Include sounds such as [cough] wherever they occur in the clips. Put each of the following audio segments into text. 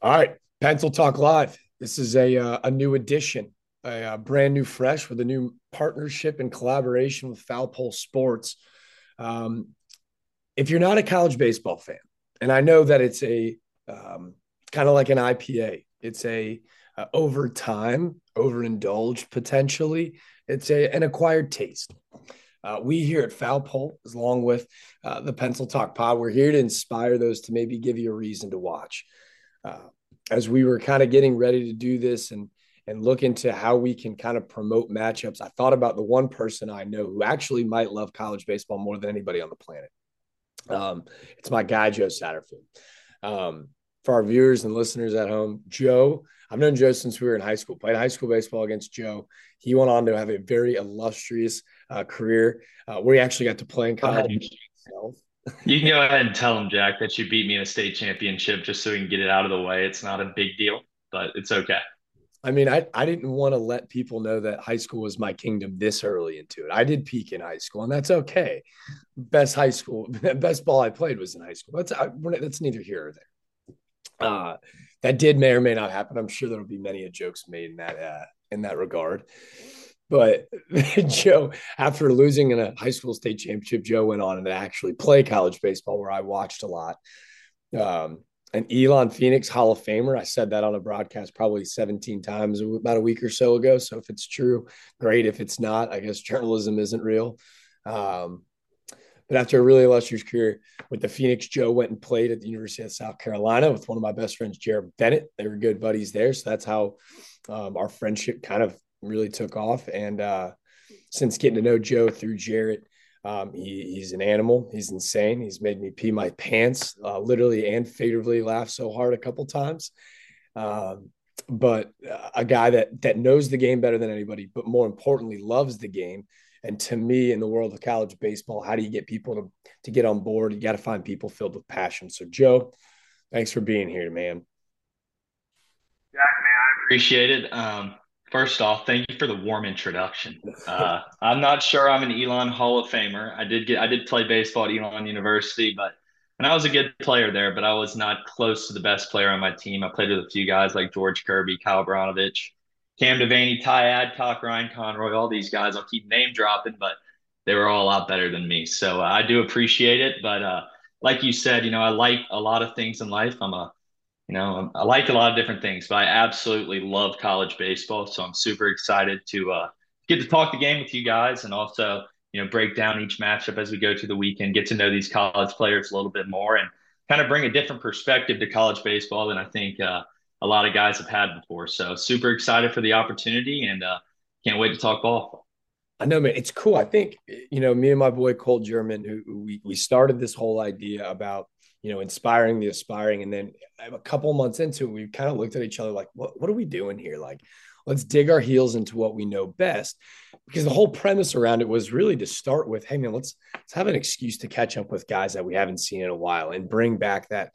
All right, Pencil Talk Live. This is a uh, a new edition, a, a, uh, brand new fresh with a new partnership and collaboration with Foul Pole Sports. Um, if you're not a college baseball fan, and I know that it's a um, kind of like an IPA, it's a uh, over time overindulged potentially. It's a an acquired taste. Uh, we here at Foul Pole, along with uh, the Pencil Talk Pod, we're here to inspire those to maybe give you a reason to watch uh, as we were kind of getting ready to do this and and look into how we can kind of promote matchups, I thought about the one person I know who actually might love college baseball more than anybody on the planet. Um, it's my guy Joe Satterfield. Um, for our viewers and listeners at home, Joe, I've known Joe since we were in high school. Played high school baseball against Joe. He went on to have a very illustrious uh, career uh, where he actually got to play in college. You can go ahead and tell him, Jack, that you beat me in a state championship just so we can get it out of the way. It's not a big deal, but it's okay. I mean, I, I didn't want to let people know that high school was my kingdom this early into it. I did peak in high school, and that's okay. Best high school, [laughs] best ball I played was in high school. That's I, that's neither here or there. Uh, that did may or may not happen. I'm sure there'll be many jokes made in that uh, in that regard. But [laughs] Joe, after losing in a high school state championship, Joe went on and actually play college baseball, where I watched a lot. Um, an Elon Phoenix Hall of Famer. I said that on a broadcast probably 17 times about a week or so ago. So if it's true, great. If it's not, I guess journalism isn't real. Um, but after a really illustrious career with the Phoenix, Joe went and played at the University of South Carolina with one of my best friends, Jared Bennett. They were good buddies there. So that's how um, our friendship kind of really took off. And uh, since getting to know Joe through Jarrett, um, he, he's an animal. He's insane. He's made me pee my pants, uh, literally and figuratively laugh so hard a couple times. Um, but a guy that that knows the game better than anybody, but more importantly, loves the game. And to me, in the world of college baseball, how do you get people to, to get on board? You got to find people filled with passion. So, Joe, thanks for being here, man. Jack, man, I appreciate it. Um, First off, thank you for the warm introduction. Uh, I'm not sure I'm an Elon Hall of Famer. I did get I did play baseball at Elon University, but and I was a good player there, but I was not close to the best player on my team. I played with a few guys like George Kirby, Kyle Brnovich, Cam Devaney, Ty Adcock, Ryan Conroy, all these guys. I'll keep name dropping, but they were all a lot better than me. So uh, I do appreciate it. But uh, like you said, you know, I like a lot of things in life. I'm a you know, I like a lot of different things, but I absolutely love college baseball. So I'm super excited to uh, get to talk the game with you guys and also, you know, break down each matchup as we go to the weekend, get to know these college players a little bit more and kind of bring a different perspective to college baseball than I think uh, a lot of guys have had before. So super excited for the opportunity and uh, can't wait to talk ball. I know, man. It's cool. I think, you know, me and my boy Cole German, who we, we started this whole idea about you know, inspiring the aspiring. And then a couple months into it, we kind of looked at each other like, what, what are we doing here? Like, let's dig our heels into what we know best. Because the whole premise around it was really to start with, hey man, let's let's have an excuse to catch up with guys that we haven't seen in a while and bring back that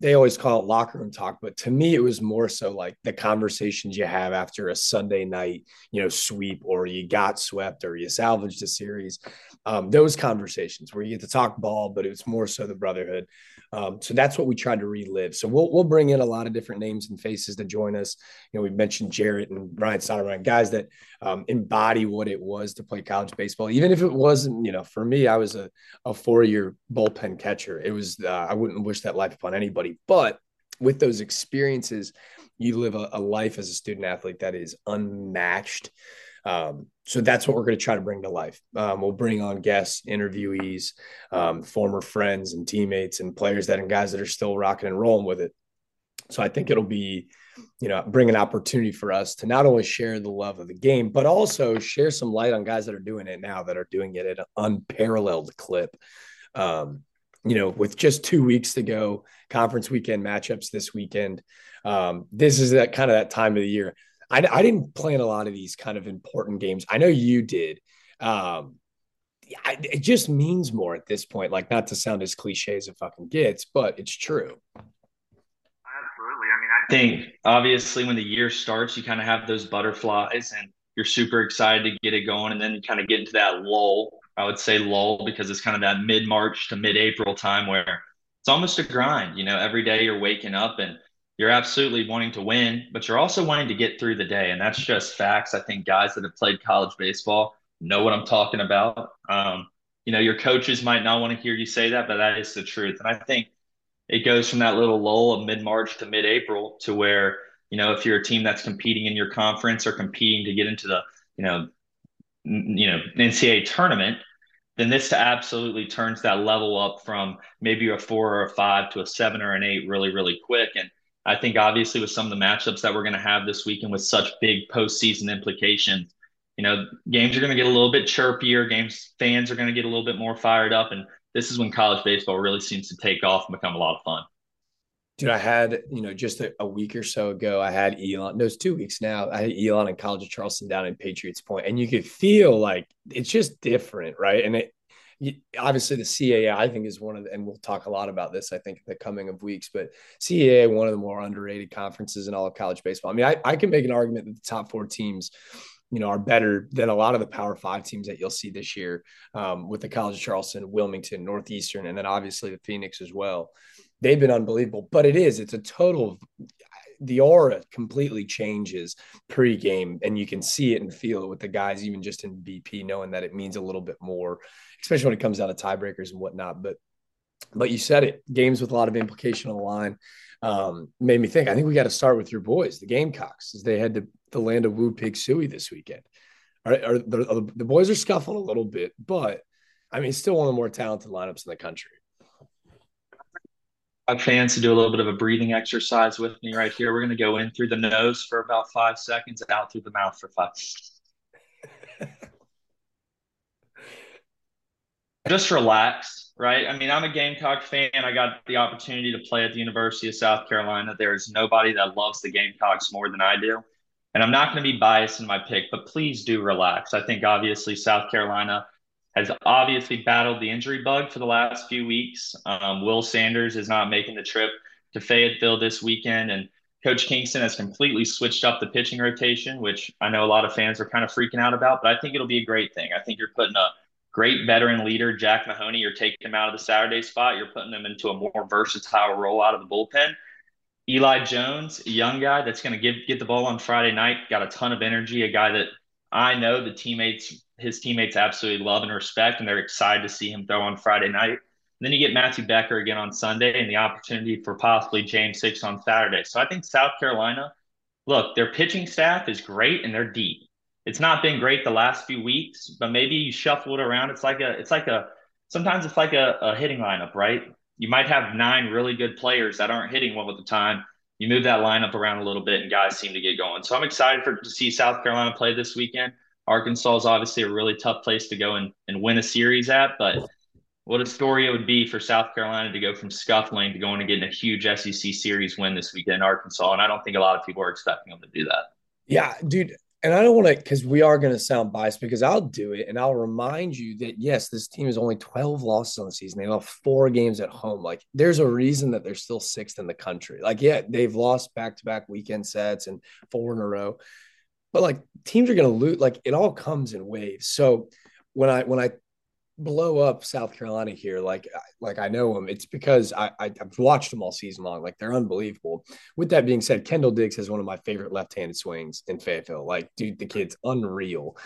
they always call it locker room talk, but to me, it was more so like the conversations you have after a Sunday night, you know, sweep or you got swept or you salvaged a series. Um, those conversations where you get to talk ball, but it was more so the brotherhood. Um, so that's what we tried to relive. So we'll we'll bring in a lot of different names and faces to join us. You know, we mentioned Jarrett and Ryan Stoudemire, guys that um, embody what it was to play college baseball. Even if it wasn't, you know, for me, I was a, a four year bullpen catcher. It was uh, I wouldn't wish that life upon anybody. But with those experiences, you live a, a life as a student athlete that is unmatched. Um, so that's what we're going to try to bring to life. Um, we'll bring on guests, interviewees, um, former friends and teammates, and players that and guys that are still rocking and rolling with it. So I think it'll be, you know, bring an opportunity for us to not only share the love of the game, but also share some light on guys that are doing it now, that are doing it at an unparalleled clip. Um, you know, with just two weeks to go, conference weekend matchups this weekend. Um, this is that kind of that time of the year I, I didn't plan a lot of these kind of important games. I know you did. Um, I, it just means more at this point. Like, not to sound as cliche as it fucking gets, but it's true. Absolutely. I mean, I think obviously when the year starts, you kind of have those butterflies and you're super excited to get it going. And then you kind of get into that lull. I would say lull because it's kind of that mid March to mid April time where it's almost a grind. You know, every day you're waking up and you're absolutely wanting to win, but you're also wanting to get through the day. And that's just facts. I think guys that have played college baseball know what I'm talking about. Um, you know, your coaches might not want to hear you say that, but that is the truth. And I think it goes from that little lull of mid March to mid April to where, you know, if you're a team that's competing in your conference or competing to get into the, you know, you know, NCAA tournament, then this absolutely turns that level up from maybe a four or a five to a seven or an eight really, really quick. And I think obviously with some of the matchups that we're going to have this weekend with such big postseason implications, you know, games are going to get a little bit chirpier. Games fans are going to get a little bit more fired up, and this is when college baseball really seems to take off and become a lot of fun. Dude, I had, you know, just a, a, week or so ago, I had Elon, No, it's two weeks now, I had Elon and College of Charleston down in Patriots Point, and you could feel like it's just different, right? And it, obviously the CAA, I think, is one of the, and we'll talk a lot about this, I think, in the coming of weeks, but CAA, one of the more underrated conferences in all of college baseball. I mean, I, I can make an argument that the top four teams you know, are better than a lot of the Power Five teams that you'll see this year um, with the College of Charleston, Wilmington, Northeastern, and then obviously the Phoenix as well. They've been unbelievable, but it is, it's a total, the aura completely changes pre-game and you can see it and feel it with the guys, even just in BP, knowing that it means a little bit more, especially when it comes down to tiebreakers and whatnot. But, but you said it, games with a lot of implication on the line um, made me think. I think we got to start with your boys, the Gamecocks, as they head to the land of Woo Pig Sooie this weekend. Are, are, the, are the boys are scuffling a little bit, but I mean, still one of the more talented lineups in the country. Fans to do a little bit of a breathing exercise with me right here. We're going to go in through the nose for about five seconds, out through the mouth for five. [laughs] Just relax right? I mean, I'm a Gamecock fan. I got the opportunity to play at the University of South Carolina. There is nobody that loves the Gamecocks more than I do. And I'm not going to be biased in my pick, but please do relax. I think obviously South Carolina has obviously battled the injury bug for the last few weeks. Um, Will Sanders is not making the trip to Fayetteville this weekend. And Coach Kingston has completely switched up the pitching rotation, which I know a lot of fans are kind of freaking out about, but I think it'll be a great thing. I think you're putting a great veteran leader, Jack Mahoney. You're taking him out of the Saturday spot. You're putting him into a more versatile role out of the bullpen. Eli Jones, a young guy that's going to get the ball on Friday night, got a ton of energy. A guy that I know the teammates, his teammates, absolutely love and respect, and they're excited to see him throw on Friday night. And then you get Matthew Becker again on Sunday, and the opportunity for possibly James Hicks on Saturday. So I think South Carolina, look, their pitching staff is great and they're deep it's not been great the last few weeks, but maybe you shuffle it around. It's like a, it's like a, sometimes it's like a, a hitting lineup, right? You might have nine really good players that aren't hitting well at the time. You move that lineup around a little bit, and guys seem to get going. So I'm excited for to see South Carolina play this weekend. Arkansas is obviously a really tough place to go and, and win a series at, but what a story it would be for South Carolina to go from scuffling to going and getting a huge SEC series win this weekend in Arkansas. And I don't think a lot of people are expecting them to do that. Yeah, dude and I don't want to because we are going to sound biased because I'll do it and I'll remind you that yes, this team is only 12 losses on the season. They have four games at home. Like there's a reason that they're still sixth in the country. Like, yeah, they've lost back-to-back weekend sets and four in a row. But like teams are going to lose, like it all comes in waves. So when I when I blow up South Carolina here, like like I know them, it's because I, I have watched them all season long. Like they're unbelievable. With that being said, Kendall Diggs has one of my favorite left-handed swings in Fayetteville. Like, dude, the kid's unreal.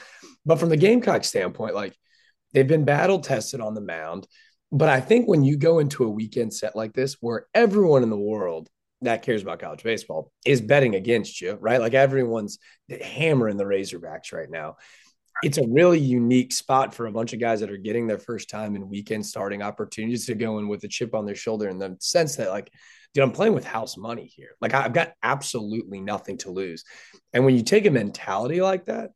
But from the Gamecock standpoint, like they've been battle tested on the mound. But I think when you go into a weekend set like this, where everyone in the world that cares about college baseball is betting against you, right? Like everyone's hammering the Razorbacks right now. It's a really unique spot for a bunch of guys that are getting their first time in weekend starting opportunities to go in with a chip on their shoulder in the sense that like dude i'm playing with house money here. Like i've got absolutely nothing to lose. And when you take a mentality like that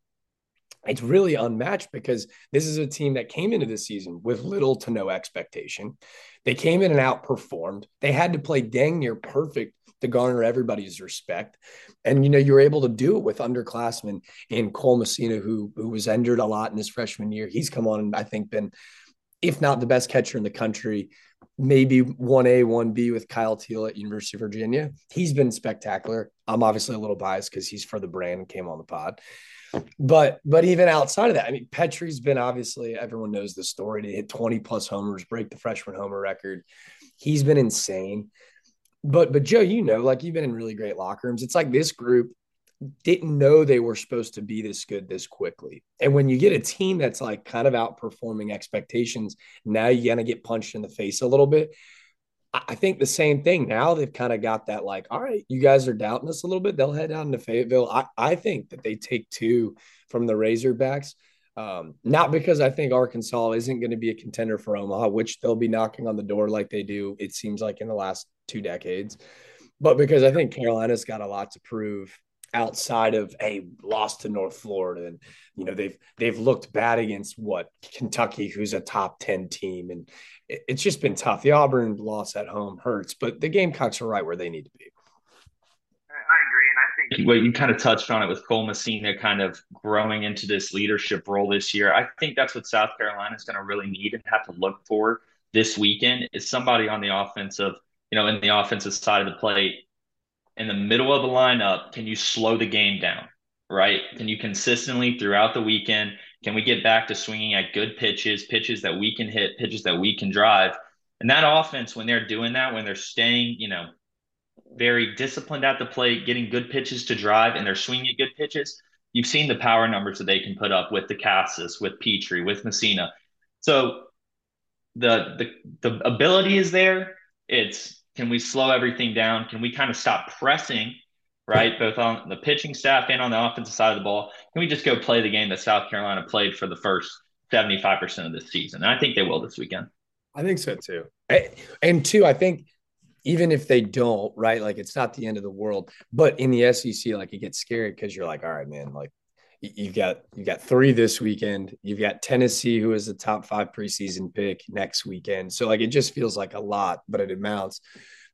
it's really unmatched because this is a team that came into the season with little to no expectation they came in and outperformed they had to play dang near perfect to garner everybody's respect. And you know, you were able to do it with underclassmen in Cole Messina, who who was injured a lot in his freshman year. He's come on and I think been, if not the best catcher in the country, maybe one A, one B with Kyle Teel at University of Virginia. He's been spectacular. I'm obviously a little biased because he's for the brand and came on the pod. But but even outside of that, I mean, Petry's been obviously everyone knows the story to hit 20 plus homers, break the freshman homer record. He's been insane But but Joe, you know, like you've been in really great locker rooms. It's like this group didn't know they were supposed to be this good this quickly. And when you get a team that's like kind of outperforming expectations, now you're gonna get punched in the face a little bit. I think the same thing. Now they've kind of got that like, all right, you guys are doubting us a little bit. They'll head down to Fayetteville. I, I think that they take two from the Razorbacks. Um, not because I think Arkansas isn't going to be a contender for Omaha, which they'll be knocking on the door like they do, it seems like in the last two decades, but because I think Carolina's got a lot to prove outside of a loss to North Florida. And, you know, they've they've looked bad against what Kentucky, who's a top 10 team. And it, it's just been tough. The Auburn loss at home hurts, but the Gamecocks are right where they need to be. I agree, and I think what you kind of touched on it with Cole Messina kind of growing into this leadership role this year. I think that's what South Carolina is going to really need and have to look for this weekend is somebody on the offensive, you know, in the offensive side of the plate in the middle of the lineup, can you slow the game down? Right? Can you consistently throughout the weekend? Can we get back to swinging at good pitches, pitches that we can hit, pitches that we can drive? And that offense, when they're doing that, when they're staying, you know, very disciplined at the plate, getting good pitches to drive, and they're swinging at good pitches, you've seen the power numbers that they can put up with DeCassis, with Petry, with Messina. So the the the ability is there. It's can we slow everything down? Can we kind of stop pressing, right? Both on the pitching staff and on the offensive side of the ball. Can we just go play the game that South Carolina played for the first 75% of the season? And I think they will this weekend. I think so too. And two, I think even if they don't, right? Like it's not the end of the world. But in the SEC, like it gets scary because you're like, all right, man, like you've got you've got three this weekend. You've got Tennessee, who is a top five preseason pick next weekend. So like it just feels like a lot, but it amounts.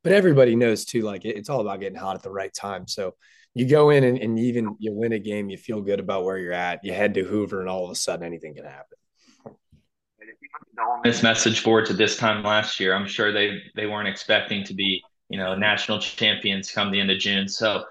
But everybody knows too, like it's all about getting hot at the right time. So you go in and, and even you win a game, you feel good about where you're at. You head to Hoover, and all of a sudden anything can happen. This message forward to this time last year, I'm sure they they weren't expecting to be you know national champions come the end of June. So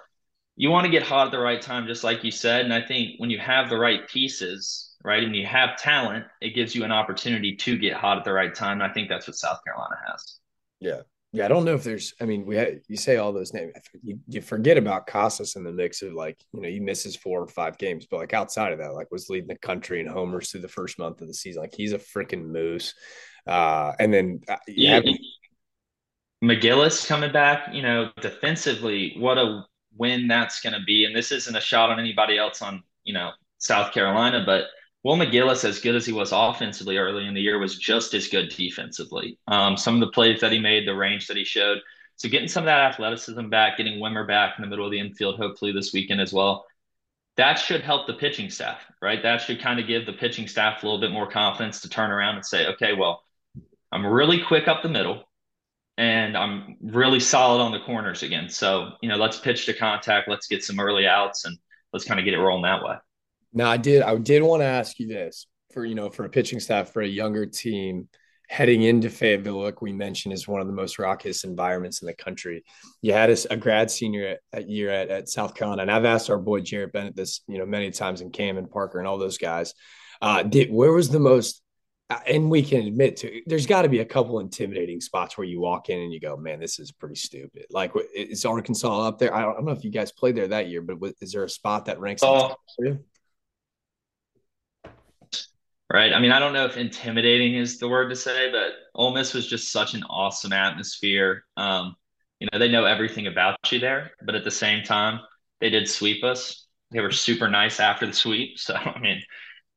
you want to get hot at the right time, just like you said. And I think when you have the right pieces, right, and you have talent, it gives you an opportunity to get hot at the right time. And I think that's what South Carolina has. Yeah. Yeah, I don't know if there's. I mean, we had, you say all those names, you, you forget about Casas in the mix of like, you know, he misses four or five games, but like outside of that, like was leading the country in homers through the first month of the season. Like he's a freaking moose. Uh, and then uh, yeah, have, McGillis coming back, you know, defensively, what a when that's going to be. And this isn't a shot on anybody else on, you know, South Carolina, but Will McGillis, as good as he was offensively early in the year, was just as good defensively. Um, some of the plays that he made, the range that he showed. So getting some of that athleticism back, getting Wimmer back in the middle of the infield, hopefully this weekend as well. That should help the pitching staff, right? That should kind of give the pitching staff a little bit more confidence to turn around and say, okay, well, I'm really quick up the middle and I'm really solid on the corners again. So, you know, let's pitch to contact, let's get some early outs and let's kind of get it rolling that way. Now, I did I did want to ask you this for, you know, for a pitching staff for a younger team heading into Fayetteville, like we mentioned, is one of the most raucous environments in the country. You had a, a grad senior at, at year at, at, South Carolina, and I've asked our boy Jared Bennett this, you know, many times in Cam and Parker and all those guys. Uh, did where was the most and we can admit to there's got to be a couple intimidating spots where you walk in and you go, man, this is pretty stupid. Like, is Arkansas up there? I don't, I don't know if you guys played there that year, but is there a spot that ranks? Oh, right. I mean, I don't know if intimidating is the word to say, but Ole Miss was just such an awesome atmosphere. Um, you know, they know everything about you there, but at the same time, they did sweep us. They were super nice after the sweep. [laughs] So, I mean,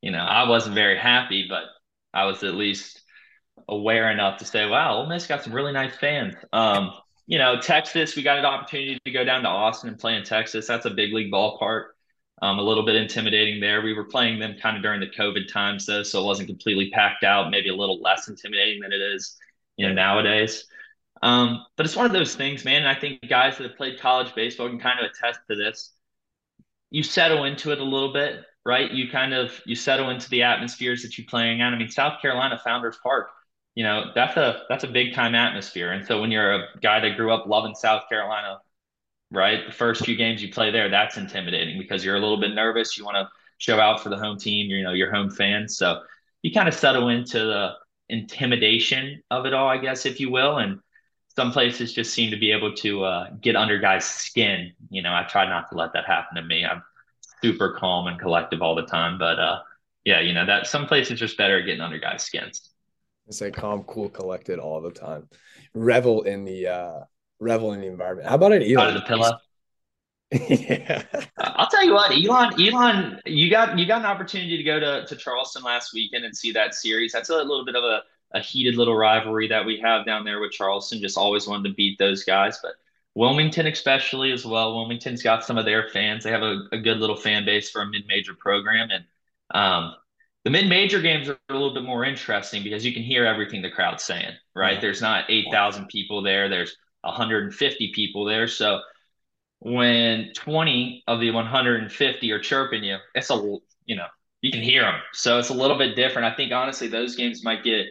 you know, I wasn't very happy, but I was at least aware enough to say, wow, Ole Miss got some really nice fans. Um, you know, Texas, we got an opportunity to go down to Austin and play in Texas. That's a big league ballpark. Um, a little bit intimidating there. We were playing them kind of during the COVID times though, so it wasn't completely packed out. Maybe a little less intimidating than it is, you know, nowadays. Um, but it's one of those things, man. And I think guys that have played college baseball can kind of attest to this. You settle into it a little bit right? You kind of you settle into the atmospheres that you're playing at. I mean, South Carolina Founders Park, you know, that's a that's a big time atmosphere. And so when you're a guy that grew up loving South Carolina, right? The first few games you play there, that's intimidating because you're a little bit nervous. You want to show out for the home team, you know, your home fans. So you kind of settle into the intimidation of it all, I guess, if you will. And some places just seem to be able to uh, get under guys' skin. You know, I try not to let that happen to me. I'm super calm and collective all the time, but uh, yeah, you know that some places just better at getting under guys' skins. I say calm, cool, collected all the time. Revel in the uh, revel in the environment. How about it, Elon? Out of the pillow. yeah. I'll tell you what, Elon, Elon, you got you got an opportunity to go to, to Charleston last weekend and see that series. That's a little bit of a, a heated little rivalry that we have down there with Charleston. Just always wanted to beat those guys, but Wilmington especially as well. Wilmington's got some of their fans. They have a, a good little fan base for a mid-major program, and um, the mid-major games are a little bit more interesting because you can hear everything the crowd's saying. Right? Yeah. There's not eight thousand people there. There's 150 people there, so when 20 of the 150 are chirping you, it's a you know you can hear them. So it's a little bit different. I think honestly those games might get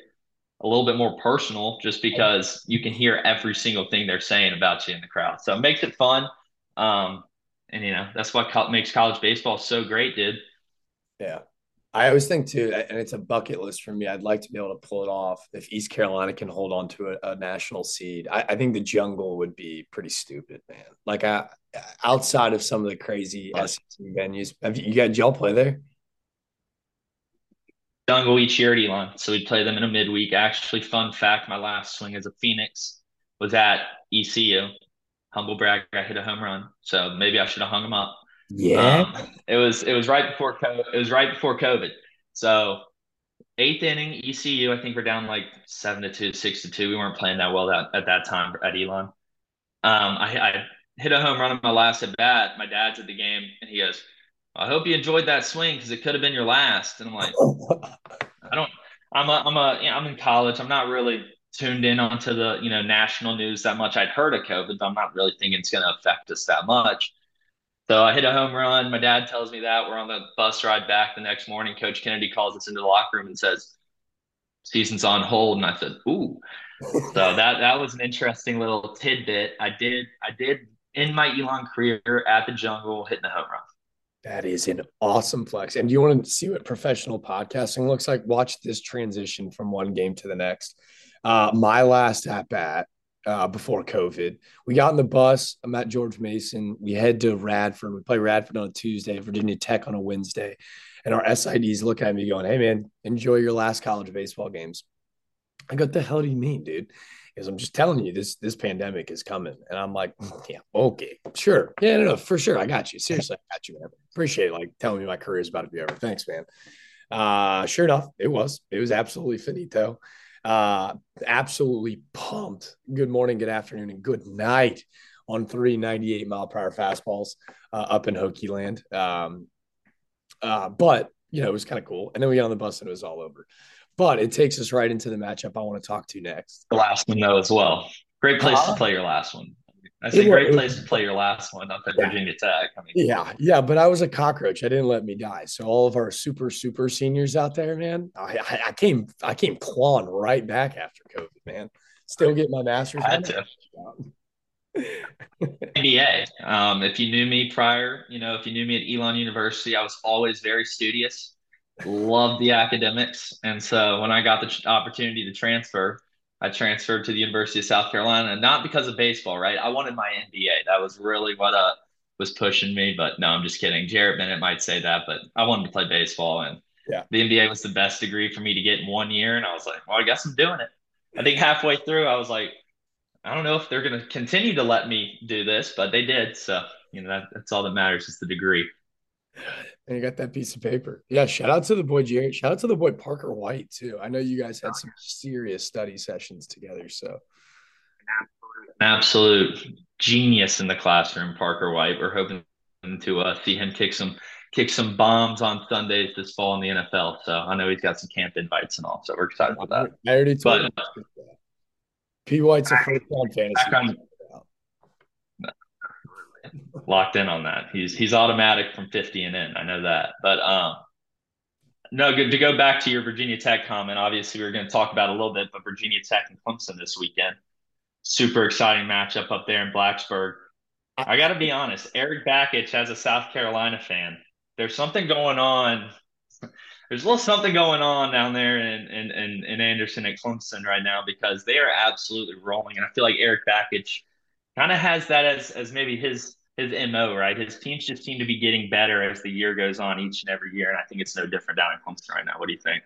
a little bit more personal just because you can hear every single thing they're saying about you in the crowd. So it makes it fun. Um, and you know that's what co- makes college baseball so great, dude. Yeah, I always think too, and it's a bucket list for me. I'd like to be able to pull it off if East Carolina can hold on to a, a national seed. I, I, think the jungle would be pretty stupid, man. Like I, outside of some of the crazy SEC venues, have you, you got y'all play there? Year at Elon, so we'd play them in a midweek. Actually, fun fact: my last swing as a Phoenix was at ECU. Humble brag, I hit a home run, so maybe I should have hung him up. Yeah. Um, it was it was right before COVID. It was right before COVID. So eighth inning, ECU, I think we're down like seven to two, six to two. We weren't playing that well that, at that time at Elon. Um, I, I hit a home run on my last at bat. My dad's at the game, and he goes, "I hope you enjoyed that swing because it could have been your last." And I'm like, [laughs] I don't. I'm a. I'm a. You know, I'm in college. I'm not really tuned in onto the you know national news that much. I'd heard of COVID, but I'm not really thinking it's going to affect us that much. So I hit a home run. My dad tells me that. We're on the bus ride back the next morning. Coach Kennedy calls us into the locker room and says, season's on hold. And I said, ooh. so that that was an interesting little tidbit. I did I did in my Elon career at the jungle hitting the home run. That is an awesome flex. And you want to see what professional podcasting looks like? Watch this transition from one game to the next. Uh, my last at bat uh, before COVID. We got on the bus. I'm at George Mason. We head to Radford. We play Radford on a Tuesday, Virginia Tech on a Wednesday. And our SIDs look at me going, Hey, man, enjoy your last college baseball games. I go, the hell do you mean, dude? Because I'm just telling you, this this pandemic is coming. And I'm like, yeah, okay, sure. Yeah, no, no, for sure. I got you. Seriously, I got you, man. Appreciate it, like telling me my career is about to be over. Thanks, man. Uh, sure enough, it was. It was absolutely finito. Uh, absolutely pumped. Good morning, good afternoon, and good night on three 98 mile per hour fastballs uh, up in Hokie land. Um, uh, but, you know, it was kind of cool. And then we got on the bus and it was all over. But it takes us right into the matchup I want to talk to next. The last one, though, as well. Great place to play your last one. I a great place to play your last one up at yeah. Virginia Tech. I mean, yeah, yeah, but I was a cockroach. I didn't let me die. So all of our super super seniors out there, man, I, I, I came I came clawing right back after COVID, man. Still get my master's. I had to. [laughs] MBA. Um, if you knew me prior, you know, if you knew me at Elon University, I was always very studious, loved the academics, and so when I got the opportunity to transfer I transferred to the University of South Carolina, not because of baseball, right? I wanted my MBA. That was really what uh, was pushing me. But no, I'm just kidding. Jarrett Bennett might say that, but I wanted to play baseball, and yeah, the MBA was the best degree for me to get in one year. And I was like, well, I guess I'm doing it. I think halfway through, I was like, I don't know if they're going to continue to let me do this, but they did. So you know, that, that's all that matters is the degree. And you got that piece of paper. Yeah. Shout out to the boy Jerry. Shout out to the boy Parker White too. I know you guys had some serious study sessions together. So an absolute genius in the classroom, Parker White. We're hoping to uh, see him kick some kick some bombs on Sundays this fall in the NFL. So I know he's got some camp invites and all. So we're excited about that. I already told but, P White's a first round fantasy locked in on that. He's he's automatic from 50 and in. I know that. But um no, good to go back to your Virginia Tech comment. Obviously, we are going to talk about a little bit, but Virginia Tech and Clemson this weekend. Super exciting matchup up there in Blacksburg. I got to be honest, Erik Bakich, as a South Carolina fan, there's something going on. there's a little something going on down there in, in, in, in Anderson at Clemson right now because they are absolutely rolling. And I feel like Erik Bakich kind of has that as, as maybe his his MO, right? His teams just seem to be getting better as the year goes on each and every year. And I think it's no different down in Clemson right now. What do you think?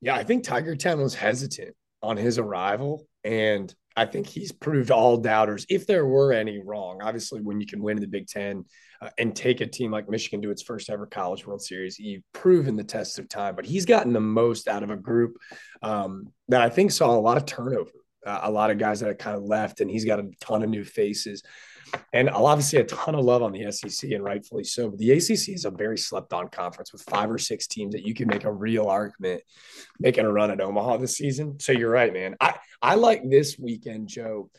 Yeah, I think Tiger Town was hesitant on his arrival. And I think he's proved all doubters, if there were any, wrong. Obviously, when you can win in the Big Ten uh, and take a team like Michigan to its first ever College World Series, you've proven the test of time. But he's gotten the most out of a group um, that I think saw a lot of turnover, uh, a lot of guys that have kind of left, and he's got a ton of new faces and I'll obviously a ton of love on the SEC, and rightfully so. But the ACC is a very slept on conference with five or six teams that you can make a real argument making a run at Omaha this season. So you're right, man. I, I like this weekend, Joe.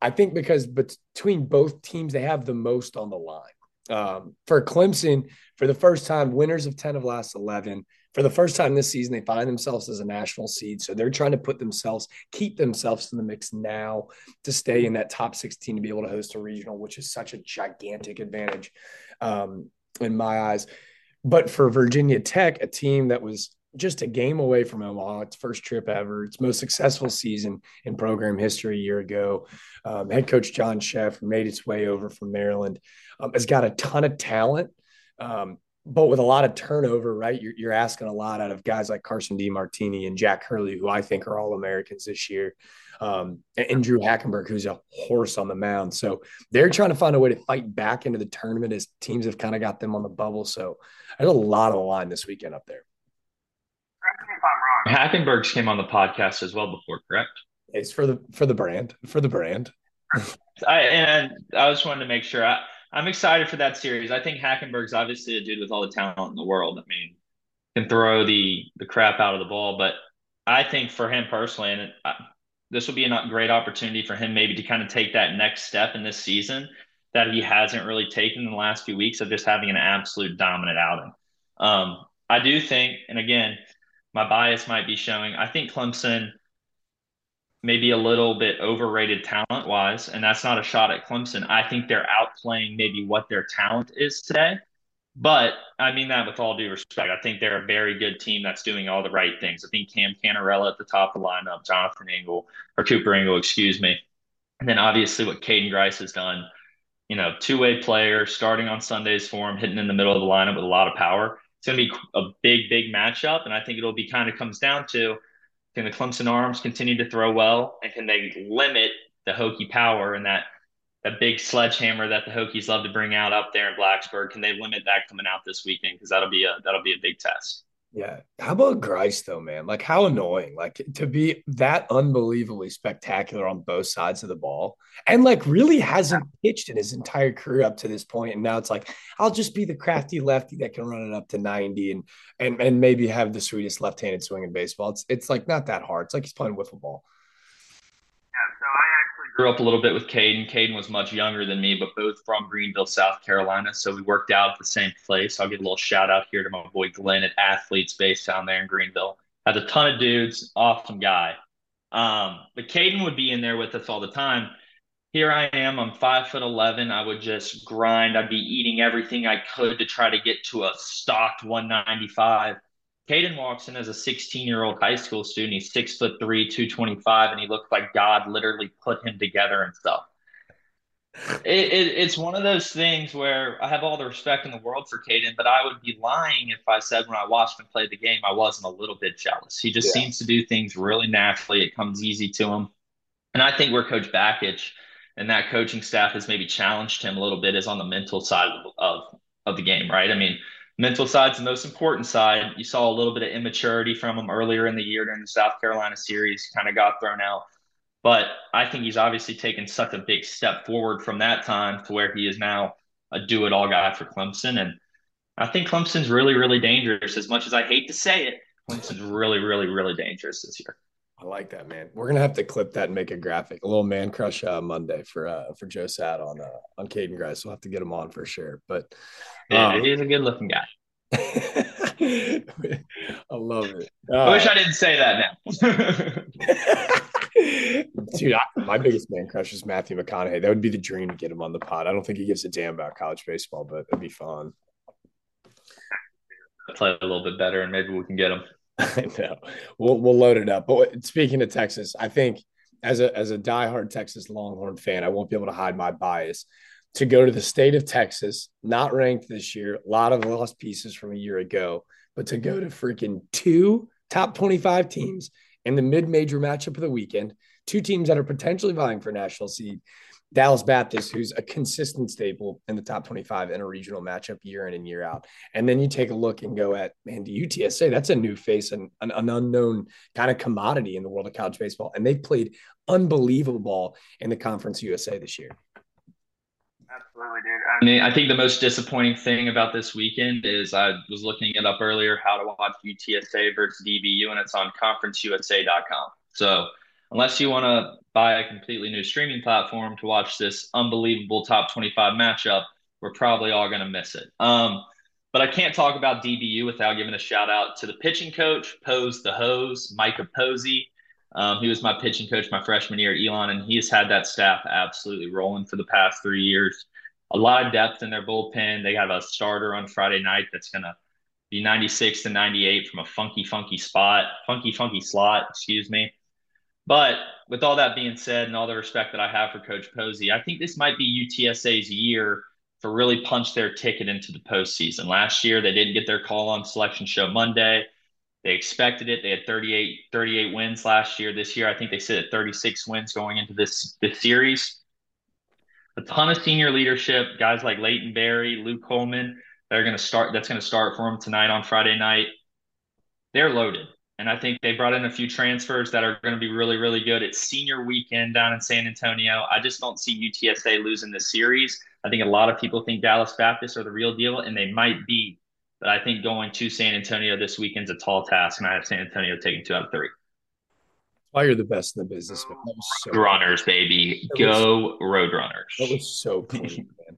I think because between both teams, they have the most on the line. Um, for Clemson, for the first time, winners of 10 of last 11, for the first time this season, they find themselves as a national seed. So they're trying to put themselves, keep themselves in the mix now to stay in that top 16 to be able to host a regional, which is such a gigantic advantage um, in my eyes. But for Virginia Tech, a team that was just a game away from Omaha, its first trip ever, its most successful season in program history a year ago. Um, head coach John Szefc made its way over from Maryland, um, has got a ton of talent. Um, but with a lot of turnover, right? You're, you're asking a lot out of guys like Carson DeMartini and Jack Hurley, who I think are all Americans this year, um, and Drew Hackenberg, who's a horse on the mound. So they're trying to find a way to fight back into the tournament as teams have kind of got them on the bubble. So there's a lot of the line this weekend up there. Correct me if I'm wrong. Hackenberg's came on the podcast as well before, correct? It's for the for the brand for the brand. [laughs] I and I just wanted to make sure. I, I'm excited for that series. I think Hackenberg's obviously a dude with all the talent in the world. I mean, can throw the the crap out of the ball, but I think for him personally, and I, this will be a great opportunity for him maybe to kind of take that next step in this season that he hasn't really taken in the last few weeks of just having an absolute dominant outing. Um, I do think, and again, my bias might be showing. I think Clemson maybe a little bit overrated talent wise, and that's not a shot at Clemson. I think they're outplaying maybe what their talent is today. But I mean that with all due respect. I think they're a very good team that's doing all the right things. I think Cam Cannarella at the top of the lineup, Jonathan Ingle or Cooper Ingle, excuse me. And then obviously what Caden Grice has done, you know, two-way player starting on Sundays for him, hitting in the middle of the lineup with a lot of power. It's going to be a big, big matchup. And I think it'll be kind of comes down to can the Clemson Arms continue to throw well, and can they limit the Hokie power and that that big sledgehammer that the Hokies love to bring out up there in Blacksburg? Can they limit that coming out this weekend? Because that'll be a that'll be a big test. Yeah. How about Grice though, man? Like how annoying. Like to be that unbelievably spectacular on both sides of the ball. And like really hasn't pitched in his entire career up to this point. And now it's like, I'll just be the crafty lefty that can run it up to 90 and and and maybe have the sweetest left-handed swing in baseball. It's it's like not that hard. It's like he's playing wiffle ball grew up a little bit with Caden. Caden was much younger than me, but both from Greenville, South Carolina. So we worked out at the same place. I'll give a little shout out here to my boy Glenn at Athletes based down there in Greenville. Has a ton of dudes, awesome guy. Um, but Caden would be in there with us all the time. Here I am. I'm five foot eleven. I would just grind. I'd be eating everything I could to try to get to a stocked 195 Caden walks in as a 16 year old high school student. He's six foot three, 225, and he looks like God literally put him together and stuff. It, it, it's one of those things where I have all the respect in the world for Caden, but I would be lying if I said when I watched him play the game, I wasn't a little bit jealous. He just yeah. seems to do things really naturally. It comes easy to him. And I think where Coach Bakich and that coaching staff has maybe challenged him a little bit is on the mental side of, of, of the game, right? I mean, mental side's the most important side. You saw a little bit of immaturity from him earlier in the year during the South Carolina series, kind of got thrown out. But I think he's obviously taken such a big step forward from that time to where he is now a do it all guy for Clemson. And I think Clemson's really, really dangerous. As much as I hate to say it, Clemson's really, really, really dangerous this year. I like that, man. We're gonna have to clip that and make a graphic, a little man crush uh, Monday for uh, for Joe Sad on uh, on Caden Grice. We'll have to get him on for sure. But yeah, um, he's a good looking guy. [laughs] I love it. I wish I didn't say that now. [laughs] Dude, I, my biggest man crush is Matthew McConaughey. That would be the dream to get him on the pod. I don't think he gives a damn about college baseball, but it'd be fun. play a little bit better, and maybe we can get them. [laughs] I know. We'll we'll load it up. But speaking of Texas, I think as a as a diehard Texas Longhorn fan, I won't be able to hide my bias. To go to the state of Texas, not ranked this year, a lot of lost pieces from a year ago, but to go to freaking two top 25 teams in the mid-major matchup of the weekend, two teams that are potentially vying for national seed, Dallas Baptist, who's a consistent staple in the top 25 in a regional matchup year in and year out. And then you take a look and go at, man, the UTSA, that's a new face and an, an unknown kind of commodity in the world of college baseball. And they've played unbelievable ball in the Conference USA this year. Absolutely, dude. I mean, I think the most disappointing thing about this weekend is I was looking it up earlier how to watch UTSA versus DBU, and it's on conferenceusa.com. So, unless you want to buy a completely new streaming platform to watch this unbelievable top 25 matchup, we're probably all going to miss it. Um, but I can't talk about DBU without giving a shout out to the pitching coach, Pose the Hose, Micah Posey. Um, he was my pitching coach my freshman year at Elon, and he's had that staff absolutely rolling for the past three years. A lot of depth in their bullpen. They have a starter on Friday night that's going to be 96 to 98 from a funky, funky spot, funky, funky slot, excuse me. But with all that being said, and all the respect that I have for Coach Posey, I think this might be UTSA's year to really punch their ticket into the postseason. Last year, they didn't get their call on selection show Monday. They expected it. They had 38, 38 wins last year. This year, I think they sit at 36 wins going into this, this series. A ton of senior leadership, guys like Leighton Berry, Luke Coleman, they're going to start. That's going to start for them tonight on Friday night. They're loaded. And I think they brought in a few transfers that are going to be really, really good. It's senior weekend down in San Antonio. I just don't see UTSA losing this series. I think a lot of people think Dallas Baptist are the real deal, and they might be. But I think going to San Antonio this weekend's a tall task, and I have San Antonio taking two out of three. Why you're the best in the business, man. So [sighs] runners, baby. That Go was, road runners. That was so clean, [laughs] man.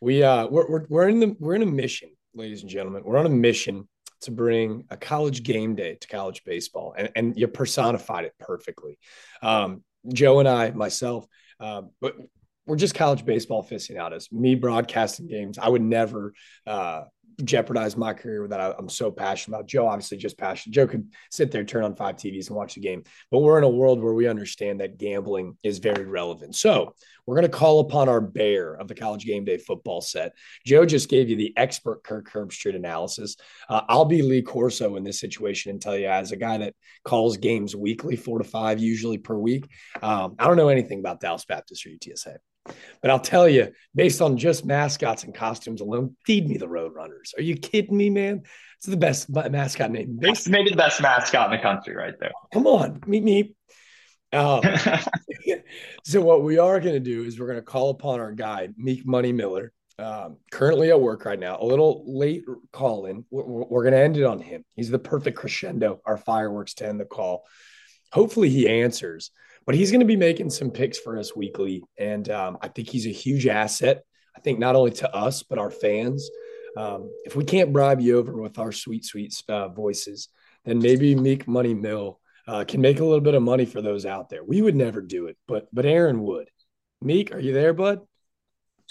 We uh we're, we're we're in the we're in a mission, ladies and gentlemen. We're on a mission to bring a college game day to college baseball, and, and you personified it perfectly. Um, Joe and I, myself, uh, but we're just college baseball aficionados. Me broadcasting games, I would never uh, jeopardize my career that I, am so passionate about. Joe, obviously, just passionate. Joe could sit there, turn on five TVs, and watch the game. But we're in a world where we understand that gambling is very relevant. So we're going to call upon our bear of the college game day football set. Joe just gave you the expert Kirk Herbstreit analysis. Uh, I'll be Lee Corso in this situation and tell you, as a guy that calls games weekly, four to five usually per week, um, I don't know anything about Dallas Baptist or UTSA. But I'll tell you, based on just mascots and costumes alone, feed me the Roadrunners. Are you kidding me, man? It's the best mascot name. Based- Maybe the best mascot in the country, right there. Come on, meet me. Um, [laughs] [laughs] so what we are going to do is we're going to call upon our guy, Meek Money Miller, um, currently at work right now. A little late call in. We're, we're going to end it on him. He's the perfect crescendo. Our fireworks to end the call. Hopefully he answers but he's going to be making some picks for us weekly. And um, I think he's a huge asset. I think not only to us, but our fans. Um, if we can't bribe you over with our sweet, sweet uh, voices, then maybe Meek Money Mill uh, can make a little bit of money for those out there. We would never do it, but but Aaron would. Meek, are you there, bud?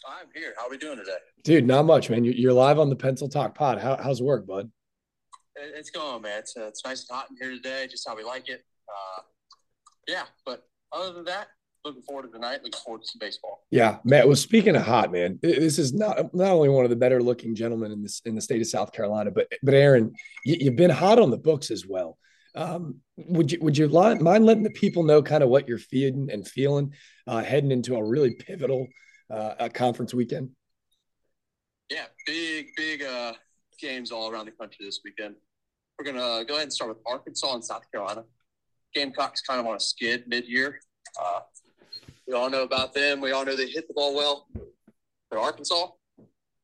I'm here. How are we doing today? Dude, not much, man. You're live on the Pencil Talk Pod. How, how's work, bud? It's going, man. It's, uh, it's nice and hot in here today, just how we like it. Uh, yeah, but other than that, looking forward to tonight. Looking forward to some baseball. Yeah, Matt. Well, speaking of hot, man, this is not not only one of the better looking gentlemen in this in the state of South Carolina, but but Aaron, you, have been hot on the books as well. Um, would you would you mind letting the people know kind of what you're feeling and feeling uh, heading into a really pivotal uh, conference weekend? Yeah, big big uh, games all around the country this weekend. We're gonna go ahead and start with Arkansas and South Carolina. Gamecocks kind of on a skid mid-year. Uh, we all know about them. We all know they hit the ball well. But Arkansas,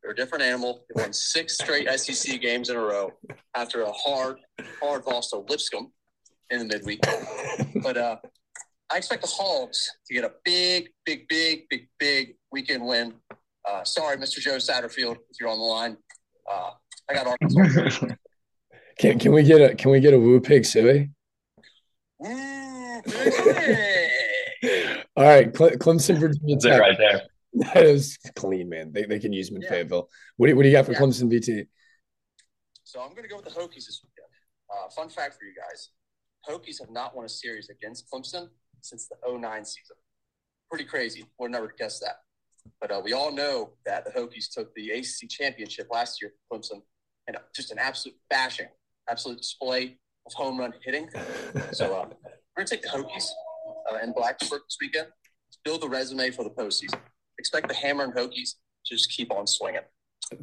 they're a different animal. They won six straight [laughs] SEC games in a row after a hard, hard loss to Lipscomb in the midweek. But uh, I expect the Hogs to get a big, big, big, big, big weekend win. Uh, sorry, Mr. Joe Satterfield, if you're on the line. Uh, I got Arkansas. [laughs] can, can we get a can we get a Woo Pig Sooie? All right, Clemson, Virginia Tech. right there. That is clean, man. They, they can use them in yeah. Fayetteville. What do, you, what do you got for yeah. Clemson VT? So I'm going to go with the Hokies this weekend. Uh, fun fact for you guys Hokies have not won a series against Clemson since the 09 season. Pretty crazy. Would never guess that. But uh, we all know that the Hokies took the ACC championship last year for Clemson and just an absolute bashing, absolute display of home run hitting. So uh, we're going to take the Hokies uh, in Blacksburg this weekend. Build the resume for the postseason. Expect the Hammer and Hokies to just keep on swinging.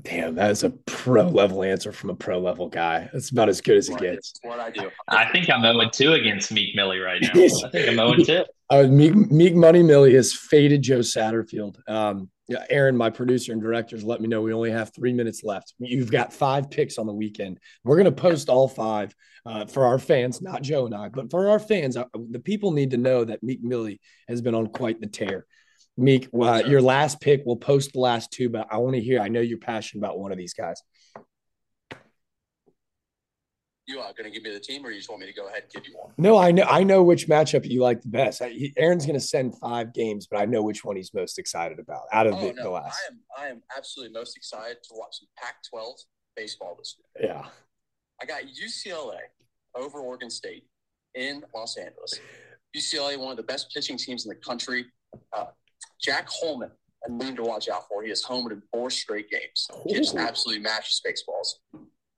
Damn, that is a pro level answer from a pro level guy. That's about as good as it gets. What I do. I think I'm 0 2 against Meek Millie right now. I think I'm 0 2. [laughs] Uh, Meek, Meek Money Millie has faded Joe Satterfield. Um, yeah, Aaron, my producer and directors, let me know we only have three minutes left. You've got five picks on the weekend. We're going to post all five uh, for our fans, not Joe and I, but for our fans. Uh, the people need to know that Meek Millie has been on quite the tear. Meek, uh, your last pick, we'll post the last two, but I want to hear. I know you're passionate about one of these guys. You are going to give me the team, or you just want me to go ahead and give you one? No, I know. I know which matchup you like the best. I, he, Aaron's going to send five games, but I know which one he's most excited about out of Oh, the, no, the last. I am, I am absolutely most excited to watch some Pac-12 baseball this year. Yeah, I got UCLA over Oregon State in Los Angeles. UCLA, one of the best pitching teams in the country. Uh, Jack Holman, a name to watch out for. He has homered in four straight games. He just absolutely mashes baseballs.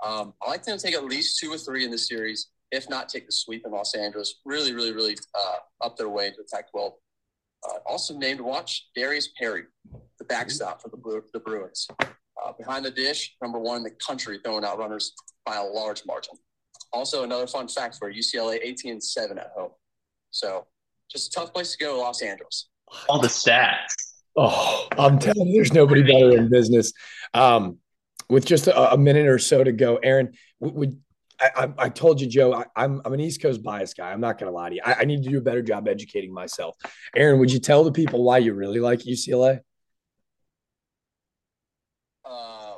Um, I like them to take at least two or three in this series, if not take the sweep in Los Angeles. Really, really, really uh, up their way into the Pac-12. Uh, also named to watch Darius Perry, the backstop for the, Bru- the Bruins. Uh, behind the dish, number one in the country, throwing out runners by a large margin. Also, another fun fact for UCLA: 18 and seven at home. So, just a tough place to go, Los Angeles. All the stats. Oh, I'm telling you, there's nobody better in business. Um, with just a, a minute or so to go, Aaron, would, would I, I, I told you, Joe, I, I'm I'm an East Coast bias guy. I'm not going to lie to you. I, I need to do a better job educating myself. Aaron, would you tell the people why you really like UCLA? Uh,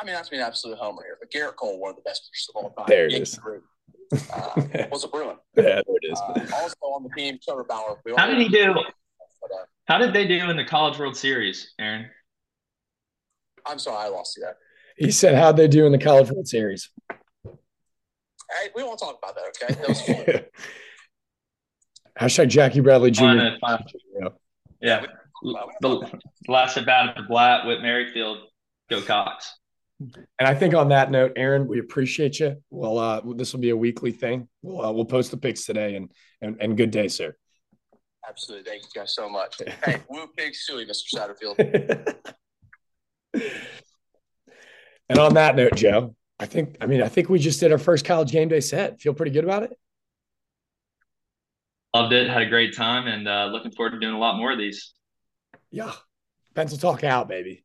I mean, not to be an absolute homer here, but Gerrit Cole, one of the best pitchers of all time. There it Yankee is. Group, uh, was a Bruin. [laughs] Yeah, there it is. Uh, also on the team, Trevor Bauer. We How did he do? But, uh, How did they do in the College World Series, Aaron? I'm sorry, I lost you there. He said, "How'd they do in the College World Series?" Hey, we won't talk about that, okay? That was fun. [laughs] Hashtag Jackie Bradley Jr. Fine, fine. Yeah. Well, The last at bat at the Blatt, Whit Merrifield, go Cocks. And I think on that note, Aaron, we appreciate you. Well, uh, this will be a weekly thing. We'll, uh, we'll post the picks today, and, and and good day, sir. Absolutely. Thank you guys so much. [laughs] Hey, Woo Pig Sooie, Mr. Satterfield. [laughs] and on that note, Joe, I think I mean I think we just did our first college game day set. Feel pretty good about it. Loved it. Had a great time, and uh, looking forward to doing a lot more of these. Yeah, pencil talk out, baby.